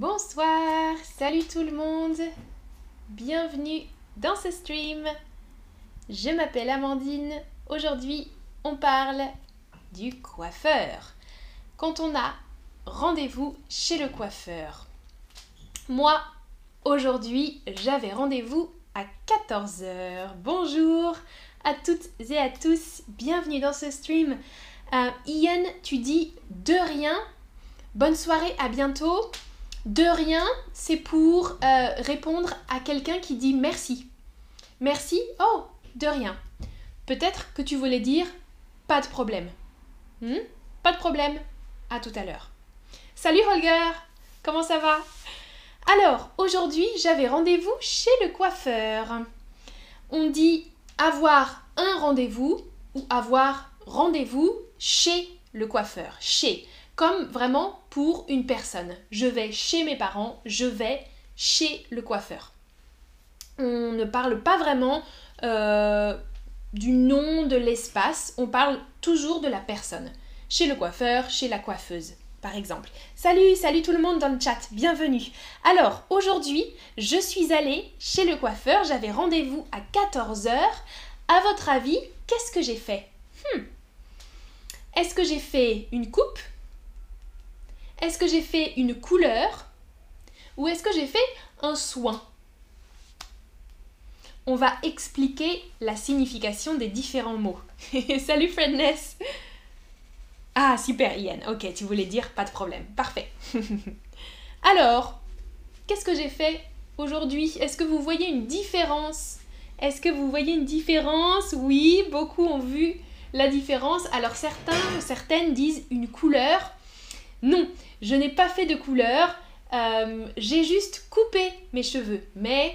Bonsoir, salut tout le monde, bienvenue dans ce stream. Je m'appelle Amandine, aujourd'hui on parle du coiffeur. Quand on a rendez-vous chez le coiffeur. Moi, aujourd'hui, j'avais rendez-vous à 14h. Bonjour à toutes et à tous, bienvenue dans ce stream. Euh, Ian, tu dis de rien. Bonne soirée, à bientôt. De rien, c'est pour euh, répondre à quelqu'un qui dit merci. Merci Oh, de rien. Peut-être que tu voulais dire pas de problème. Hmm? Pas de problème. À tout à l'heure. Salut Holger Comment ça va? Alors, aujourd'hui, j'avais rendez-vous chez le coiffeur. On dit avoir un rendez-vous ou avoir rendez-vous chez le coiffeur. Chez comme vraiment pour une personne. Je vais chez mes parents, je vais chez le coiffeur. On ne parle pas vraiment euh, du nom de l'espace, on parle toujours de la personne. Chez le coiffeur, chez la coiffeuse, par exemple. Salut, salut tout le monde dans le chat, bienvenue. Alors, aujourd'hui, je suis allée chez le coiffeur, j'avais rendez-vous à 14h. À votre avis, qu'est-ce que j'ai fait? Hmm. Est-ce que j'ai fait une coupe? Est-ce que j'ai fait une couleur ou est-ce que j'ai fait un soin? On va expliquer la signification des différents mots. Salut Fredness Ah super Ian, ok, tu voulais dire pas de problème, parfait. Alors, qu'est-ce que j'ai fait aujourd'hui? Est-ce que vous voyez une différence? Est-ce que vous voyez une différence? Oui, beaucoup ont vu la différence. Alors certains certaines disent une couleur. Non, je n'ai pas fait de couleur, euh, j'ai juste coupé mes cheveux. Mais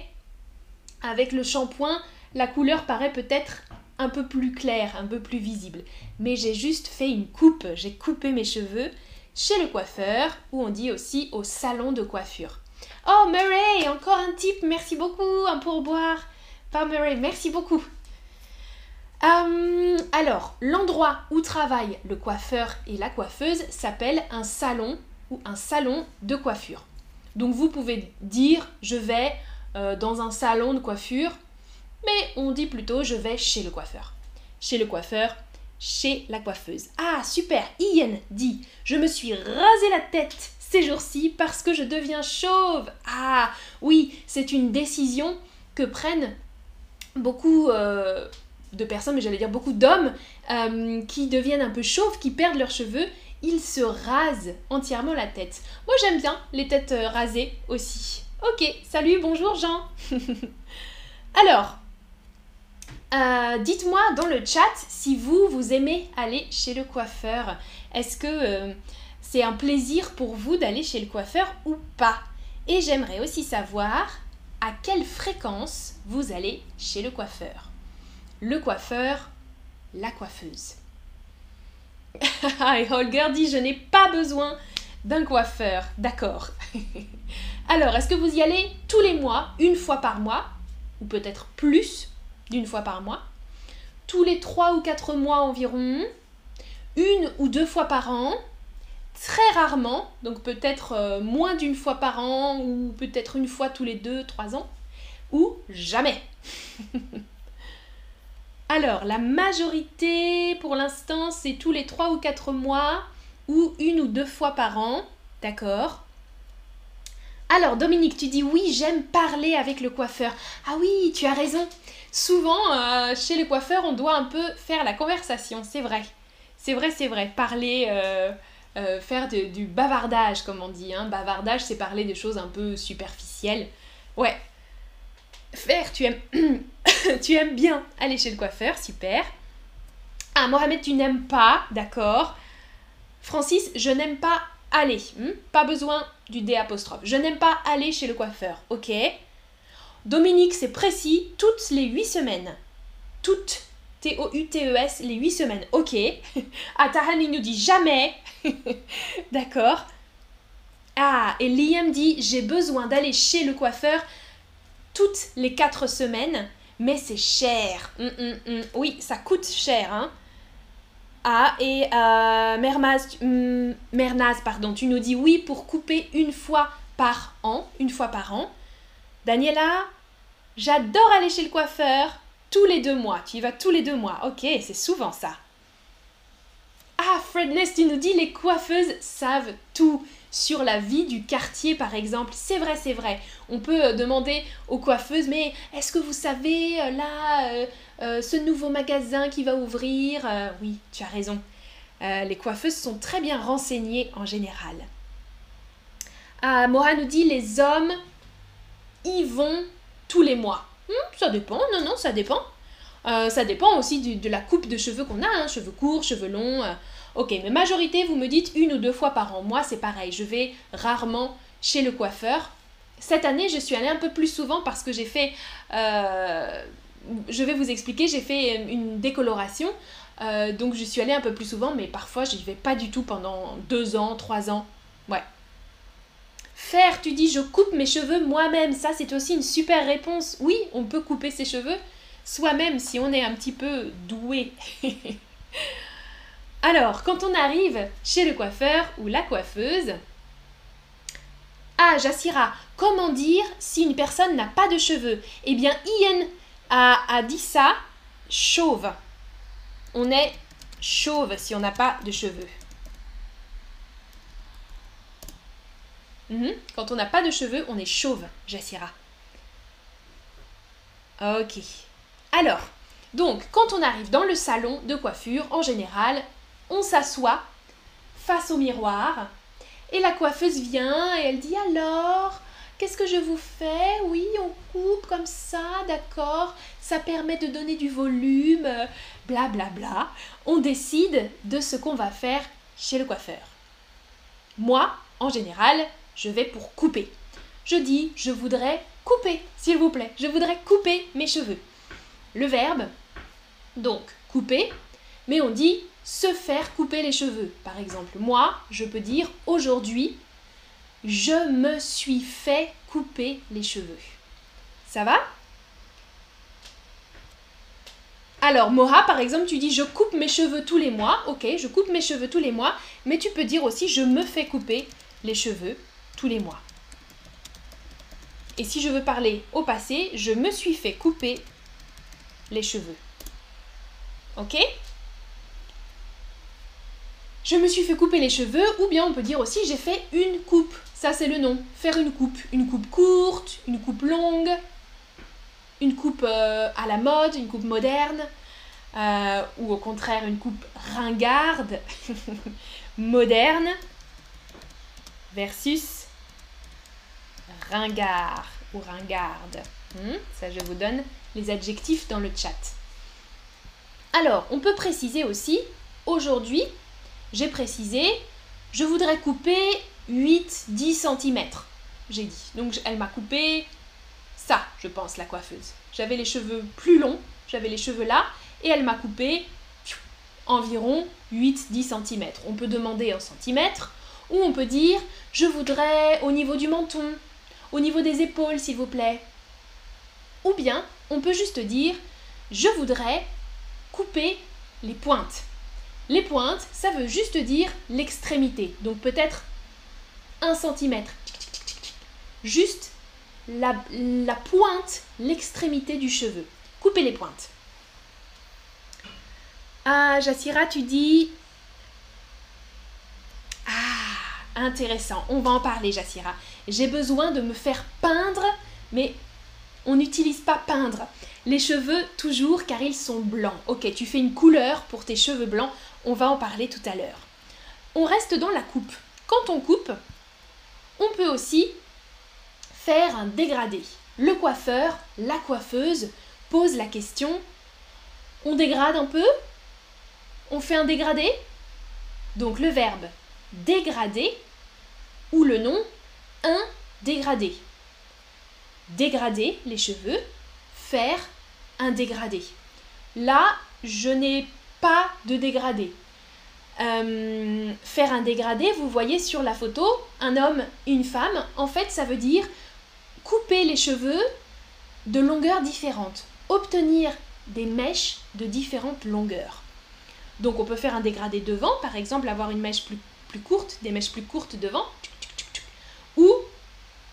avec le shampoing, la couleur paraît peut-être un peu plus claire, un peu plus visible. Mais j'ai juste fait une coupe, j'ai coupé mes cheveux chez le coiffeur, ou on dit aussi au salon de coiffure. Oh Murray, encore un type, merci beaucoup, un pourboire. Par Murray, merci beaucoup. Euh, alors, l'endroit où travaille le coiffeur et la coiffeuse s'appelle un salon ou un salon de coiffure. Donc vous pouvez dire je vais euh, dans un salon de coiffure, mais on dit plutôt je vais chez le coiffeur. Chez le coiffeur, chez la coiffeuse. Ah super, Ian dit je me suis rasé la tête ces jours-ci parce que je deviens chauve. Ah oui, c'est une décision que prennent beaucoup euh, de personnes, mais j'allais dire beaucoup d'hommes, euh, qui deviennent un peu chauves, qui perdent leurs cheveux il se rase entièrement la tête. Moi j'aime bien les têtes euh, rasées aussi. Ok, salut, bonjour Jean. Alors, euh, dites-moi dans le chat si vous, vous aimez aller chez le coiffeur. Est-ce que c'est un plaisir pour vous d'aller chez le coiffeur ou pas? Et j'aimerais aussi savoir à quelle fréquence vous allez chez le coiffeur. Le coiffeur, la coiffeuse. Et Holger dit Je n'ai pas besoin d'un coiffeur. D'accord. Alors, est-ce que vous y allez tous les mois, une fois par mois, ou peut-être plus d'une fois par mois? Tous les trois ou quatre mois environ Une ou deux fois par an Très rarement, donc peut-être euh, moins d'une fois par an, ou peut-être une fois tous les deux, trois ans Ou jamais Alors, la majorité, pour l'instant, c'est tous les 3 ou 4 mois ou une ou deux fois par an. D'accord? Alors, Dominique, tu dis oui, j'aime parler avec le coiffeur. Ah oui, tu as raison. Souvent, euh, chez le coiffeur, on doit un peu faire la conversation, c'est vrai. C'est vrai, c'est vrai. Parler, euh, euh, faire du bavardage, comme on dit. Hein. Bavardage, c'est parler de choses un peu superficielles. Ouais, Faire, tu aimes, tu aimes bien aller chez le coiffeur, super. Ah, Mohamed, tu n'aimes pas, d'accord. Francis, je n'aime pas aller. Hmm? Pas besoin du D. Je n'aime pas aller chez le coiffeur, ok. Dominique, c'est précis, toutes les 8 semaines. Toutes, T-O-U-T-E-S, les 8 semaines, ok. Ah, Tahan, il nous dit jamais. d'accord. Ah, et Liam dit, j'ai besoin d'aller chez le coiffeur toutes les quatre semaines, mais c'est cher. Hum, hum, hum. Oui, ça coûte cher. Hein. Ah, et euh, Mernaz, pardon, tu nous dis oui pour couper une fois par an, une fois par an. Daniela, j'adore aller chez le coiffeur tous les deux mois. Tu y vas tous les deux mois. Ok, c'est souvent ça. Ah, Fredness, tu nous dis les coiffeuses savent tout sur la vie du quartier, par exemple. C'est vrai, c'est vrai. On peut euh, demander aux coiffeuses, mais est-ce que vous savez, euh, là, euh, ce nouveau magasin qui va ouvrir Oui, tu as raison. les coiffeuses sont très bien renseignées en général. Ah, Mora nous dit, les hommes y vont tous les mois. Hmm, ça dépend, non, non, ça dépend. Ça dépend aussi de la coupe de cheveux qu'on a, hein, cheveux courts, cheveux longs. Euh. Ok, mais majorité, vous me dites une ou deux fois par an. Moi, c'est pareil, je vais rarement chez le coiffeur. Cette année, je suis allée un peu plus souvent parce que j'ai fait... Euh, je vais vous expliquer, j'ai fait une décoloration. donc je suis allée un peu plus souvent, mais parfois je n'y vais pas du tout pendant deux ans, trois ans. Ouais. Faire, tu dis je coupe mes cheveux moi-même. Ça, c'est aussi une super réponse. Oui, on peut couper ses cheveux soi-même si on est un petit peu doué. Alors, quand on arrive chez le coiffeur ou la coiffeuse, ah, Jassira, comment dire si une personne n'a pas de cheveux? Eh bien, Ian a, a dit ça, chauve. On est chauve si on n'a pas de cheveux. Mhm. Quand on n'a pas de cheveux, on est chauve, Jassira. Ok. Alors, donc, quand on arrive dans le salon de coiffure, en général, on s'assoit face au miroir et la coiffeuse vient et elle dit alors, qu'est-ce que je vous fais? Oui, on coupe comme ça, d'accord, ça permet de donner du volume, bla bla bla. On décide de ce qu'on va faire chez le coiffeur. Moi, en général, je vais pour couper. Je dis, je voudrais couper, s'il vous plaît, je voudrais couper mes cheveux le verbe, donc couper, mais on dit se faire couper les cheveux. Par exemple, moi, je peux dire aujourd'hui, je me suis fait couper les cheveux. Ça va? Alors, Moha, par exemple, tu dis je coupe mes cheveux tous les mois. Ok, je coupe mes cheveux tous les mois, mais tu peux dire aussi je me fais couper les cheveux tous les mois. Et si je veux parler au passé, je me suis fait couper les cheveux. Ok? Je me suis fait couper les cheveux, ou bien on peut dire aussi j'ai fait une coupe. Ça c'est le nom. Faire une coupe. Une coupe courte, une coupe longue, une coupe euh, à la mode, une coupe moderne, euh, ou au contraire une coupe ringarde, moderne, versus ringard ou ringarde. Hmm, ça je vous donne les adjectifs dans le chat. Alors, on peut préciser aussi, aujourd'hui, j'ai précisé, je voudrais couper 8-10 cm. J'ai dit. Donc, elle m'a coupé ça, je pense, la coiffeuse. J'avais les cheveux plus longs, j'avais les cheveux là, et elle m'a coupé environ 8-10 cm. On peut demander en centimètres, ou on peut dire, je voudrais au niveau du menton, au niveau des épaules, s'il vous plaît. Ou bien, on peut juste dire je voudrais couper les pointes. Les pointes, ça veut juste dire l'extrémité. Donc peut-être un centimètre. Juste la, pointe, l'extrémité du cheveu. Couper les pointes. Ah, Jassira, tu dis... Ah, intéressant. On va en parler, Jassira. J'ai besoin de me faire peindre, mais on n'utilise pas peindre. Les cheveux, toujours, car ils sont blancs. Ok, tu fais une couleur pour tes cheveux blancs, on va en parler tout à l'heure. On reste dans la coupe. Quand on coupe, on peut aussi faire un dégradé. Le coiffeur, la coiffeuse pose la question on dégrade un peu? On fait un dégradé? Donc le verbe dégrader ou le nom un dégradé dégrader les cheveux, faire un dégradé. Là, je n'ai pas de dégradé. Euh, faire un dégradé, vous voyez sur la photo, un homme, une femme, en fait, ça veut dire couper les cheveux de longueurs différentes, obtenir des mèches de différentes longueurs. Donc on peut faire un dégradé devant, par exemple avoir une mèche plus, plus courte, des mèches plus courtes devant, ou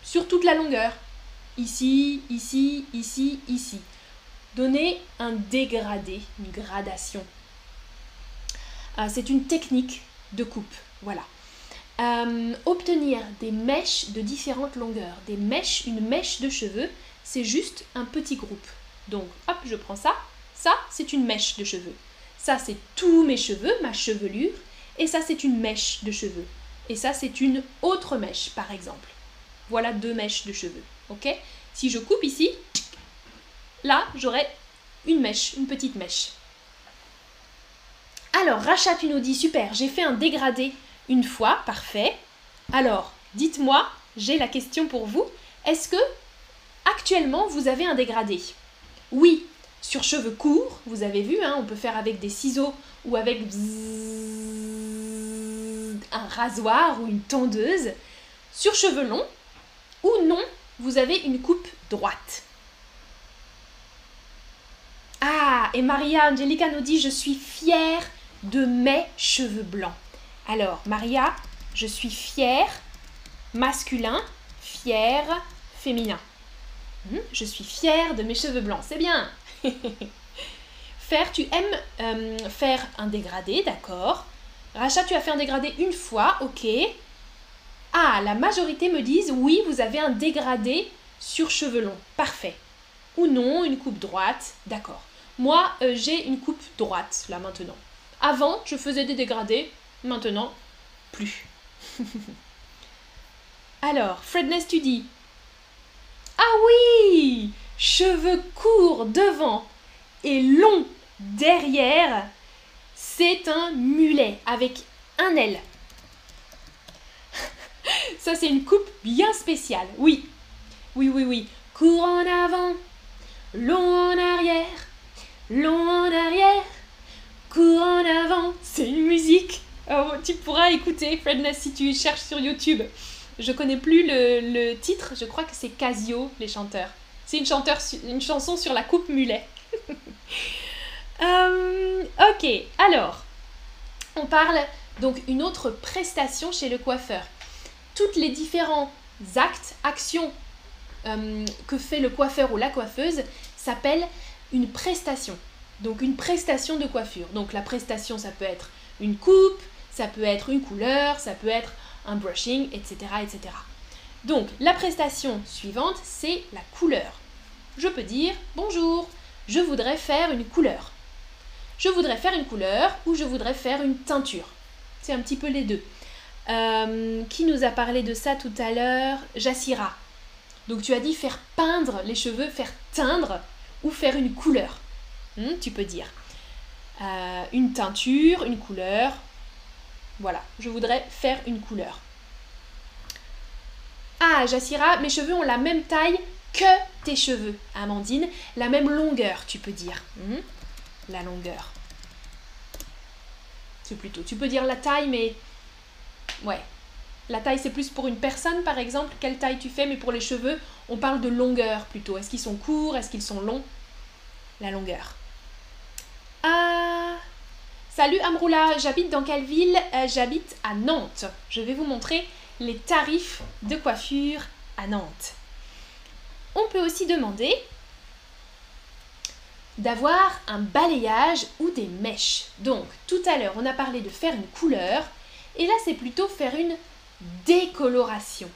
sur toute la longueur. Ici, ici, ici, ici. Donnez un dégradé, une gradation. Euh, c'est une technique de coupe. Voilà. Euh, obtenir des mèches de différentes longueurs, des mèches, une mèche de cheveux, c'est juste un petit groupe. Donc, hop, je prends ça. Ça, c'est une mèche de cheveux. Ça, c'est tous mes cheveux, ma chevelure. Et ça, c'est une mèche de cheveux. Et ça, c'est une autre mèche, par exemple. Voilà deux mèches de cheveux. Ok? Si je coupe ici, là, j'aurai une mèche, une petite mèche. Alors, Rachat, tu nous dis, super, j'ai fait un dégradé une fois, parfait. Alors, dites-moi, j'ai la question pour vous. Est-ce que actuellement vous avez un dégradé? Oui, sur cheveux courts, vous avez vu, hein, on peut faire avec des ciseaux ou avec un rasoir ou une tondeuse. Sur cheveux longs ou non, vous avez une coupe droite. Ah, et Maria Angelica nous dit Je suis fière de mes cheveux blancs. Alors, Maria, je suis fière, masculin, fière, féminin. Hmm, je suis fière de mes cheveux blancs, c'est bien. faire, tu aimes euh, faire un dégradé, d'accord. Racha, tu as fait un dégradé une fois, ok. Ah, la majorité me disent oui, vous avez un dégradé sur cheveux longs, parfait. Ou non, une coupe droite, d'accord. Moi, euh, j'ai une coupe droite là maintenant. Avant, je faisais des dégradés, maintenant, plus. Alors, Fredness, tu dis Ah oui Cheveux courts devant et longs derrière, c'est un mulet avec un L. Ça, c'est une coupe bien spéciale. Oui, oui, oui, oui. Court en avant, long en arrière, long en arrière, court en avant. C'est une musique. Oh, tu pourras écouter Fredness si tu cherches sur YouTube. Je connais plus le, titre, je crois que c'est Casio, les chanteurs. C'est une chanson sur la coupe mulet. Euh, ok, alors, on parle donc une autre prestation chez le coiffeur. Toutes les différents actes, actions euh, que fait le coiffeur ou la coiffeuse s'appellent une prestation. Donc une prestation de coiffure. Donc la prestation, ça peut être une coupe, ça peut être une couleur, ça peut être un brushing, etc. etc. Donc la prestation suivante, c'est la couleur. Je peux dire bonjour, je voudrais faire une couleur. Je voudrais faire une couleur ou je voudrais faire une teinture. C'est un petit peu les deux. Euh, qui nous a parlé de ça tout à l'heure? Jassira. Donc tu as dit faire peindre les cheveux, faire teindre ou faire une couleur. Hmm, tu peux dire. Euh, une teinture, une couleur. Voilà, je voudrais faire une couleur. Ah, Jassira, mes cheveux ont la même taille que tes cheveux, Amandine. La même longueur, tu peux dire. Hmm? La longueur. C'est plutôt. Tu peux dire la taille, mais. Ouais. La taille, c'est plus pour une personne, par exemple. Quelle taille tu fais, mais pour les cheveux, on parle de longueur plutôt. Est-ce qu'ils sont courts? Est-ce qu'ils sont longs? La longueur. Ah Salut Amroula, j'habite dans quelle ville? Euh, J'habite à Nantes. Je vais vous montrer les tarifs de coiffure à Nantes. On peut aussi demander d'avoir un balayage ou des mèches. Donc, tout à l'heure, on a parlé de faire une couleur, et là, c'est plutôt faire une décoloration.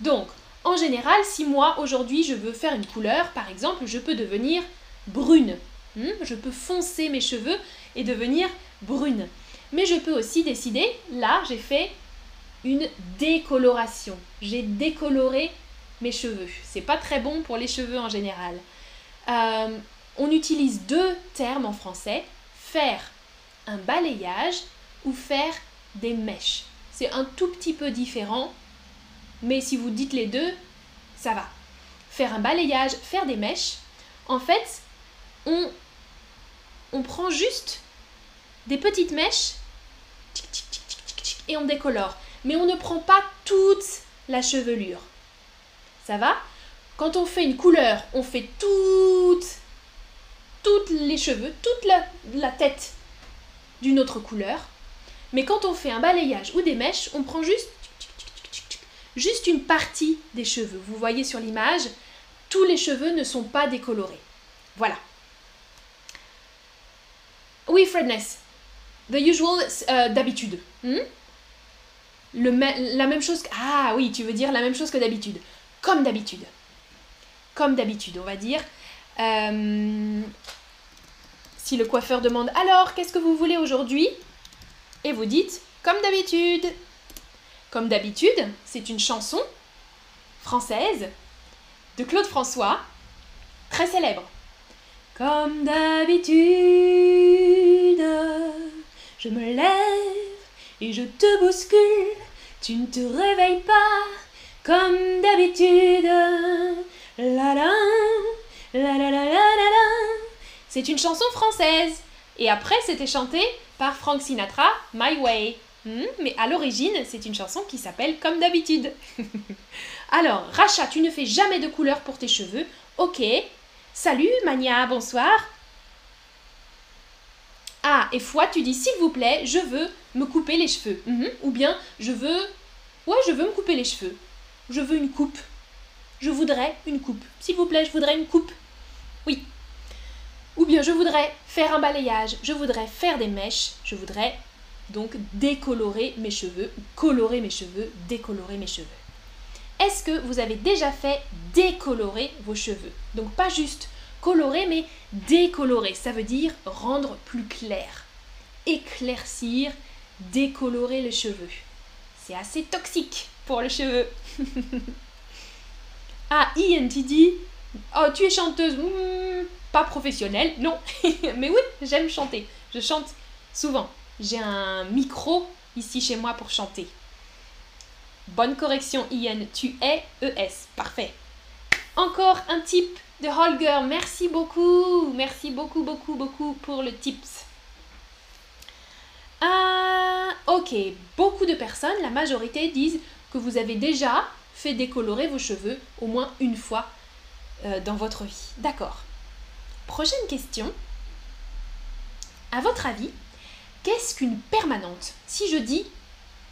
Donc, en général, si moi, aujourd'hui, je veux faire une couleur, par exemple, je peux devenir brune. Hmm, je peux foncer mes cheveux et devenir brune. Mais je peux aussi décider, là, j'ai fait une décoloration. J'ai décoloré mes cheveux. C'est pas très bon pour les cheveux en général. Euh, on utilise deux termes en français faire un balayage ou faire des mèches. C'est un tout petit peu différent, mais si vous dites les deux, ça va. Faire un balayage, faire des mèches, en fait, on, prend juste des petites mèches et on décolore. Mais on ne prend pas toute la chevelure. Ça va Quand on fait une couleur, on fait toutes, toutes les cheveux, toute la, la tête d'une autre couleur. Mais quand on fait un balayage ou des mèches, on prend juste juste une partie des cheveux. Vous voyez sur l'image, tous les cheveux ne sont pas décolorés. Voilà. Oui, Fredness. The usual, euh, d'habitude. Hmm? la même chose. Ah oui, tu veux dire la même chose que d'habitude. Comme d'habitude. Comme d'habitude, on va dire. Euh, si le coiffeur demande alors, qu'est-ce que vous voulez aujourd'hui? Et vous dites comme d'habitude. Comme d'habitude, c'est une chanson française de Claude François, très célèbre. Comme d'habitude, je me lève et je te bouscule, tu ne te réveilles pas comme d'habitude. La la la la la la. C'est une chanson française. Et après, c'était chanté par Frank Sinatra, My Way. Hmm, mais à l'origine, c'est une chanson qui s'appelle Comme d'habitude. Alors, Racha, tu ne fais jamais de couleur pour tes cheveux. Ok. Salut, Mania, bonsoir. Ah, et Foi, tu dis s'il vous plaît, je veux me couper les cheveux. Mhm. Ou bien, je veux. Ouais, je veux me couper les cheveux. Je veux une coupe. Je voudrais une coupe. S'il vous plaît, je voudrais une coupe. Oui. Ou bien, je voudrais faire un balayage. Je voudrais faire des mèches. Je voudrais donc décolorer mes cheveux, colorer mes cheveux, décolorer mes cheveux. Est-ce que vous avez déjà fait décolorer vos cheveux? Donc pas juste colorer, mais décolorer. Ça veut dire rendre plus clair, éclaircir, décolorer les cheveux. C'est assez toxique pour les cheveux. ah, Ian, tu dis Oh, tu es chanteuse hmm, Pas professionnelle, non. mais oui, j'aime chanter. Je chante souvent j'ai un micro ici chez moi pour chanter. Bonne correction, Ian. Tu es ES. Parfait. Encore un tip de Holger. Merci beaucoup. Merci beaucoup, beaucoup, beaucoup pour le tips. Ah, ok. Beaucoup de personnes, la majorité, disent que vous avez déjà fait décolorer vos cheveux au moins une fois euh, dans votre vie. D'accord. Prochaine question. À votre avis, Qu'est-ce qu'une permanente? Si je dis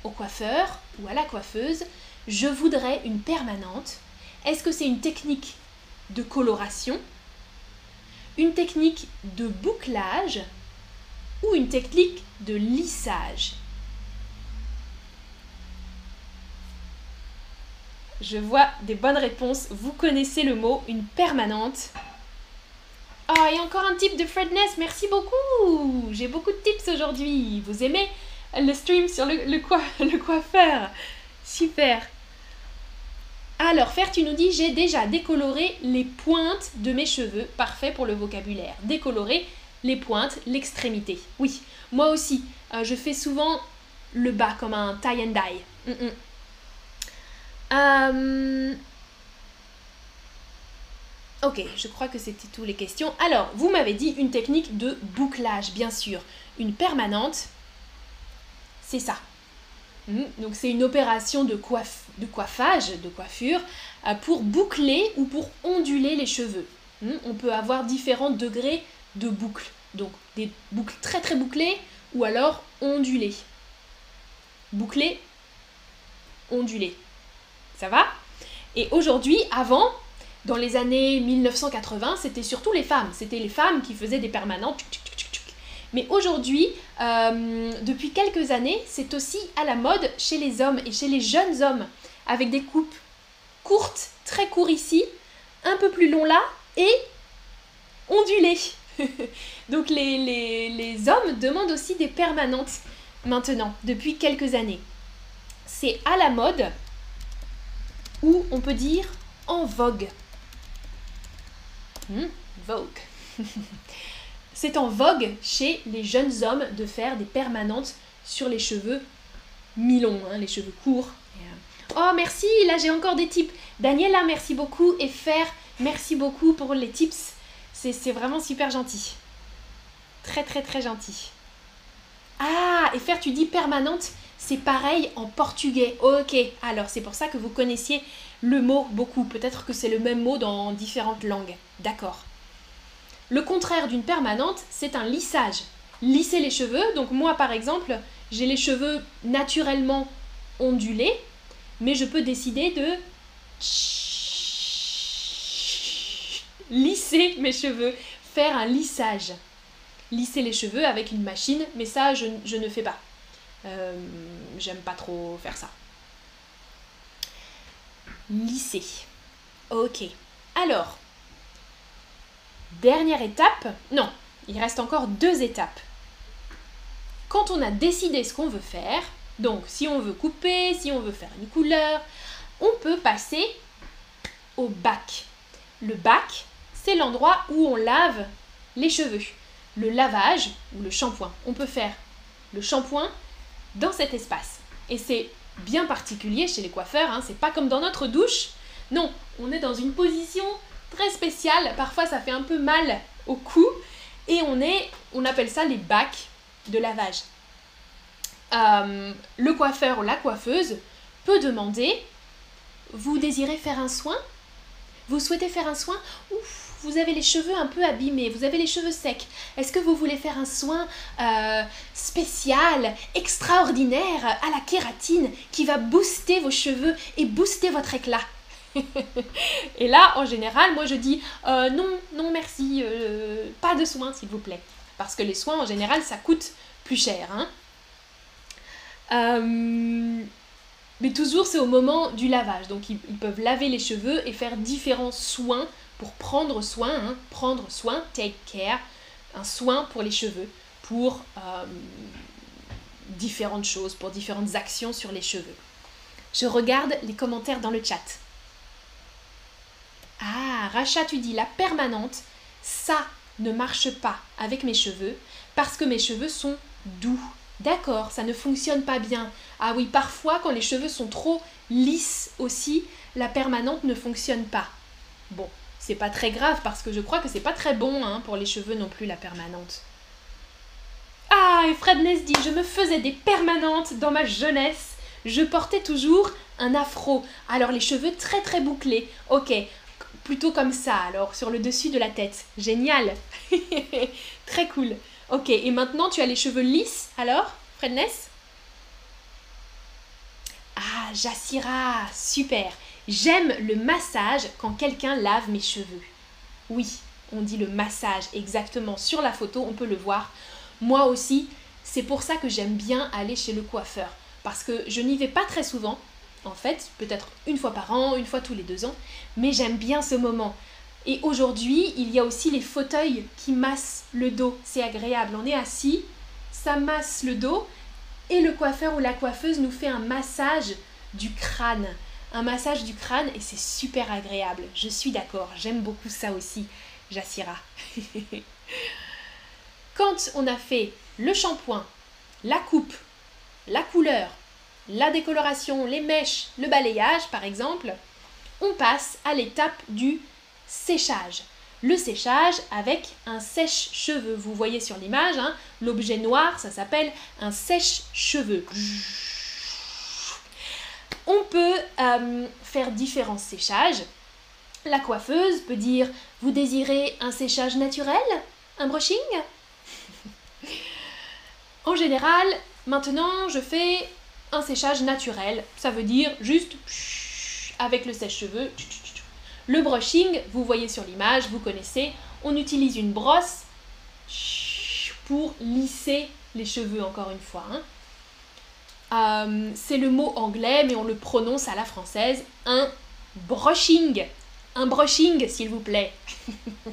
au coiffeur ou à la coiffeuse, je voudrais une permanente, est-ce que c'est une technique de coloration, une technique de bouclage ou une technique de lissage Je vois des bonnes réponses. Vous connaissez le mot une permanente. Oh, et encore un tip de Fredness, merci beaucoup J'ai beaucoup de tips aujourd'hui. Vous aimez le stream sur le, le, le coiffeur Super alors, Fer, tu nous dis j'ai déjà décoloré les pointes de mes cheveux. Parfait pour le vocabulaire. Décolorer les pointes, l'extrémité. Oui, moi aussi. Euh, je fais souvent le bas comme un tie and dye. Mm, mm. Euh, Ok, je crois que c'était toutes les questions. Alors, vous m'avez dit une technique de bouclage, bien sûr. Une permanente, c'est ça. Hmm, donc c'est une opération de, coiffage, de coiffure, euh, pour boucler ou pour onduler les cheveux. Hmm, on peut avoir différents degrés de boucles. Donc des boucles très très bouclées ou alors ondulées. Bouclées, ondulées. Ça va? Et aujourd'hui, avant, dans les années 1980, c'était surtout les femmes. C'était les femmes qui faisaient des permanentes. Mais aujourd'hui, euh, depuis quelques années, c'est aussi à la mode chez les hommes et chez les jeunes hommes, avec des coupes courtes, très courtes ici, un peu plus long là, et ondulées. Donc les, les, les hommes demandent aussi des permanentes maintenant, depuis quelques années. C'est à la mode, ou on peut dire en vogue. Hmm, vogue. C'est en vogue chez les jeunes hommes de faire des permanentes sur les cheveux mi-longs, hein, les cheveux courts. Euh, oh, merci, là j'ai encore des tips. Daniela, merci beaucoup. Et Fer, merci beaucoup pour les tips. C'est vraiment super gentil. Très, très, très gentil. Ah, et Fer, tu dis permanente, c'est pareil en portugais. Ok, alors c'est pour ça que vous connaissiez le mot beaucoup. Peut-être que c'est le même mot dans différentes langues. D'accord. Le contraire d'une permanente, c'est un lissage. Lisser les cheveux, donc moi par exemple, j'ai les cheveux naturellement ondulés, mais je peux décider de lisser mes cheveux, faire un lissage. Lisser les cheveux avec une machine, mais ça, je, ne fais pas. Euh, j'aime pas trop faire ça. Lisser. Ok. Alors, dernière étape. Non, il reste encore deux étapes. Quand on a décidé ce qu'on veut faire, donc si on veut couper, si on veut faire une couleur, on peut passer au bac. Le bac, c'est l'endroit où on lave les cheveux. Le lavage ou le shampoing. On peut faire le shampoing dans cet espace. Et c'est bien particulier chez les coiffeurs, hein. c'est pas comme dans notre douche. Non, on est dans une position très spéciale. Parfois, ça fait un peu mal au cou. Et on est, on appelle ça les bacs de lavage. Euh, le coiffeur ou la coiffeuse peut demander Vous désirez faire un soin? Vous souhaitez faire un soin? Ouf, vous avez les cheveux un peu abîmés, vous avez les cheveux secs. Est-ce que vous voulez faire un soin euh, spécial, extraordinaire à la kératine qui va booster vos cheveux et booster votre éclat? et là, en général, moi je dis euh, non, non merci, pas de soins s'il vous plaît. Parce que les soins, en général, ça coûte plus cher. Hein euh, mais toujours, c'est au moment du lavage. Donc, ils, peuvent laver les cheveux et faire différents soins pour prendre soin. Hein, prendre soin, take care, un soin pour les cheveux, pour euh, différentes choses, pour différentes actions sur les cheveux. Je regarde les commentaires dans le chat. Ah, Racha, tu dis la permanente, ça ne marche pas avec mes cheveux parce que mes cheveux sont doux. D'accord, ça ne fonctionne pas bien. Ah oui, parfois quand les cheveux sont trop lisses aussi, la permanente ne fonctionne pas. Bon, c'est pas très grave parce que je crois que c'est pas très bon hein, pour les cheveux non plus la permanente. Ah, et Fred dit Je me faisais des permanentes dans ma jeunesse. Je portais toujours un afro. Alors les cheveux très très bouclés. Ok, plutôt comme ça alors, sur le dessus de la tête. Génial Très cool. Ok, et maintenant tu as les cheveux lisses, alors, Fredness Ah, Jassira, super. J'aime le massage quand quelqu'un lave mes cheveux. Oui, on dit le massage exactement sur la photo, on peut le voir. Moi aussi, c'est pour ça que j'aime bien aller chez le coiffeur. Parce que je n'y vais pas très souvent, en fait, peut-être une fois par an, une fois tous les deux ans, mais j'aime bien ce moment. Et aujourd'hui, il y a aussi les fauteuils qui massent le dos. C'est agréable. On est assis, ça masse le dos et le coiffeur ou la coiffeuse nous fait un massage du crâne. Un massage du crâne et c'est super agréable. Je suis d'accord. J'aime beaucoup ça aussi, Jassira. Quand on a fait le shampoing, la coupe, la couleur, la décoloration, les mèches, le balayage par exemple, on passe à l'étape du séchage. Le séchage avec un sèche-cheveux. Vous voyez sur l'image, hein, l'objet noir, ça s'appelle un sèche-cheveux. On peut euh, faire différents séchages. La coiffeuse peut dire Vous désirez un séchage naturel? Un brushing En général, maintenant, je fais un séchage naturel. Ça veut dire juste avec le sèche-cheveux le brushing, vous voyez sur l'image, vous connaissez, on utilise une brosse pour lisser les cheveux encore une fois. Hein. Euh, c'est le mot anglais, mais on le prononce à la française, un brushing. Un brushing, s'il vous plaît.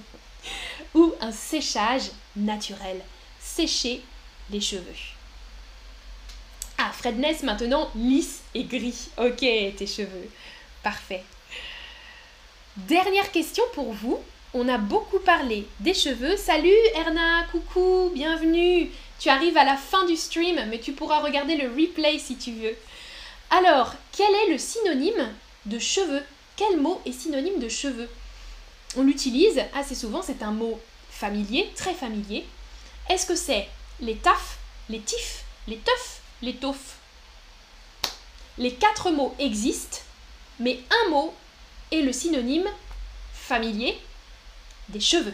Ou un séchage naturel. Sécher les cheveux. Ah, Fredness maintenant lisse et gris. Ok, tes cheveux. Parfait. Dernière question pour vous. On a beaucoup parlé des cheveux. Salut Erna, coucou, bienvenue. Tu arrives à la fin du stream, mais tu pourras regarder le replay si tu veux. Alors, quel est le synonyme de cheveux? Quel mot est synonyme de cheveux? On l'utilise assez souvent, c'est un mot familier, très familier. Est-ce que c'est les tafs, les tifs, les teufs, les quatre mots existent, mais un mot est le synonyme familier des cheveux.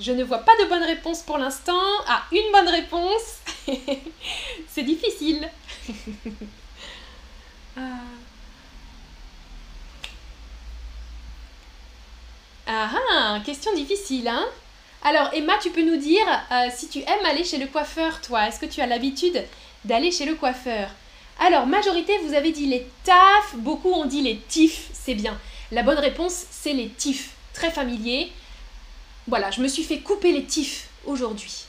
Je ne vois pas de bonne réponse pour l'instant. Ah, une bonne réponse. C'est difficile. Ah. ah. ah, question difficile, hein alors Emma, tu peux nous dire euh, si tu aimes aller chez le coiffeur, toi Est-ce que tu as l'habitude d'aller chez le coiffeur? Alors, majorité, vous avez dit les taf, beaucoup ont dit les tifs, c'est bien. La bonne réponse, c'est les tifs, très familier. Voilà, je me suis fait couper les tifs aujourd'hui.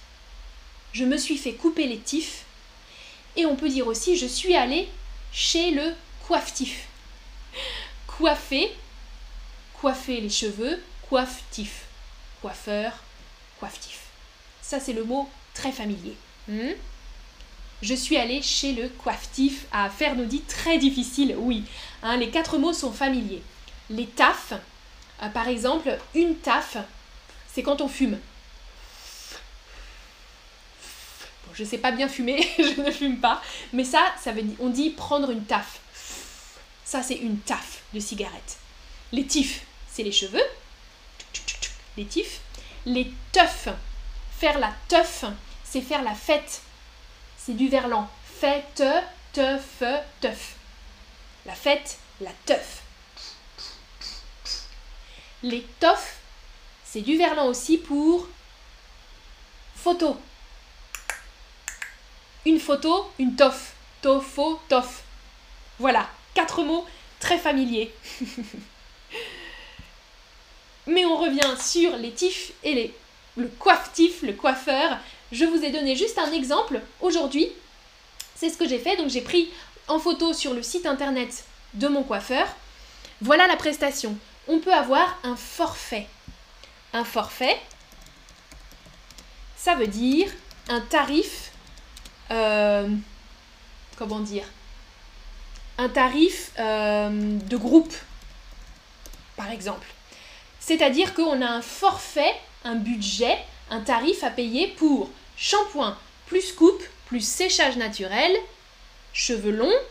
Je me suis fait couper les tifs. Et on peut dire aussi, je suis allée chez le coifftif. Coiffer, coiffer les cheveux, coifftif. Coiffeur, coifftif. Ça, c'est le mot très familier. Hmm? je suis allée chez le coifftif à faire nous dit très difficile, oui. Hein, les quatre mots sont familiers. Les tafs, euh, par exemple, une taf, c'est quand on fume. je ne sais pas bien fumer, je ne fume pas, mais ça, ça veut dire, on dit prendre une taf. Ça, c'est une taf de cigarette. Les tifs, c'est les cheveux. Les tifs. Les teufs, faire la teuf, c'est faire la fête. C'est du verlan. Fête, teuf, teuf. La fête, la teuf. Les toffs, c'est du verlan aussi pour photo. Une photo, une toffe. Tofo, tof. Voilà, quatre mots très familiers. Mais on revient sur les tifs et les, le coifftif, le coiffeur. Je vous ai donné juste un exemple aujourd'hui. C'est ce que j'ai fait. Donc j'ai pris en photo sur le site internet de mon coiffeur. Voilà la prestation. On peut avoir un forfait. Un forfait, ça veut dire un tarif euh, comment dire, un tarif euh, de groupe, par exemple. C'est-à-dire qu'on a un forfait, un budget, un tarif à payer pour shampoing plus coupe plus séchage naturel, cheveux longs.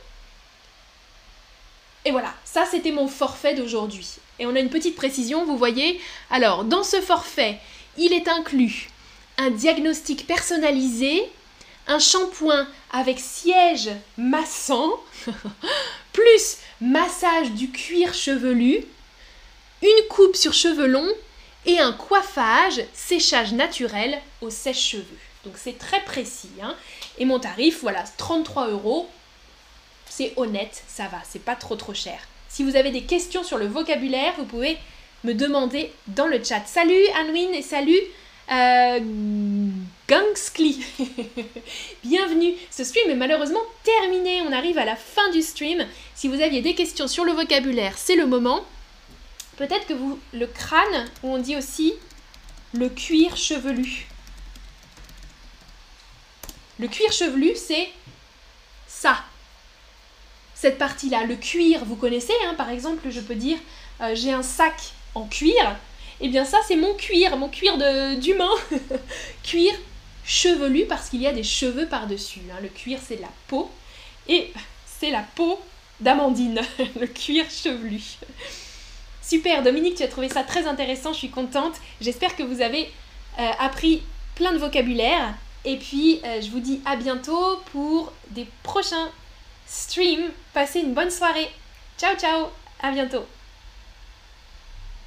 Et voilà, ça c'était mon forfait d'aujourd'hui. Et on a une petite précision, vous voyez. Alors, dans ce forfait, il est inclus un diagnostic personnalisé un shampoing avec siège massant, plus massage du cuir chevelu, une coupe sur cheveux longs et un coiffage, séchage naturel au sèche-cheveux. Donc c'est très précis. Hein. Et mon tarif, voilà, 33 euros. C'est honnête, ça va, c'est pas trop trop cher. Si vous avez des questions sur le vocabulaire, vous pouvez me demander dans le chat. Salut Anwin et salut euh. Bienvenue. Ce stream est malheureusement terminé. On arrive à la fin du stream. Si vous aviez des questions sur le vocabulaire, c'est le moment. Peut-être que vous le crâne on dit aussi le cuir chevelu. Le cuir chevelu, c'est ça. Cette partie-là, le cuir, vous connaissez, hein, par exemple, je peux dire euh, j'ai un sac en cuir eh bien ça c'est mon cuir, mon cuir d'humain. cuir chevelu parce qu'il y a des cheveux par-dessus. Hein. Le cuir c'est de la peau et c'est la peau d'Amandine, le cuir chevelu. Super, Dominique, tu as trouvé ça très intéressant, je suis contente. J'espère que vous avez euh, appris plein de vocabulaire. Et puis, euh, je vous dis à bientôt pour des prochains streams. Passez une bonne soirée. Ciao, ciao, à bientôt.